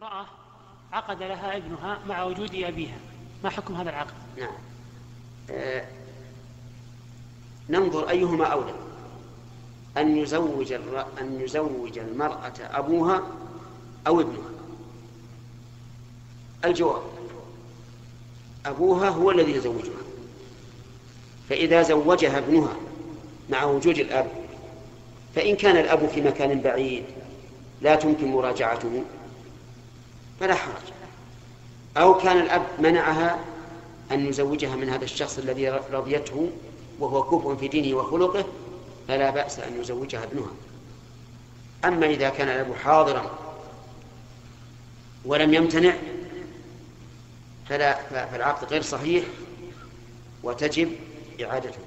امرأة عقد لها ابنها مع وجود أبيها. ما حكم هذا العقد؟ نعم. آه ننظر أيهما أولى. أن يزوج. أن يزوج المرأة أبوها أو ابنها. الجواب أبوها هو الذي يزوجها. فإذا زوجها ابنها مع وجود الأب فإن كان الأب في مكان بعيد لا تمكن مراجعته. فلا حرج. أو كان الأب منعها أن يزوجها من هذا الشخص الذي رضيته وهو كفء في دينه وخلقه فلا بأس أن يزوجها ابنها. أما إذا كان الأب حاضرا ولم يمتنع فلا فالعقد غير صحيح وتجب إعادته.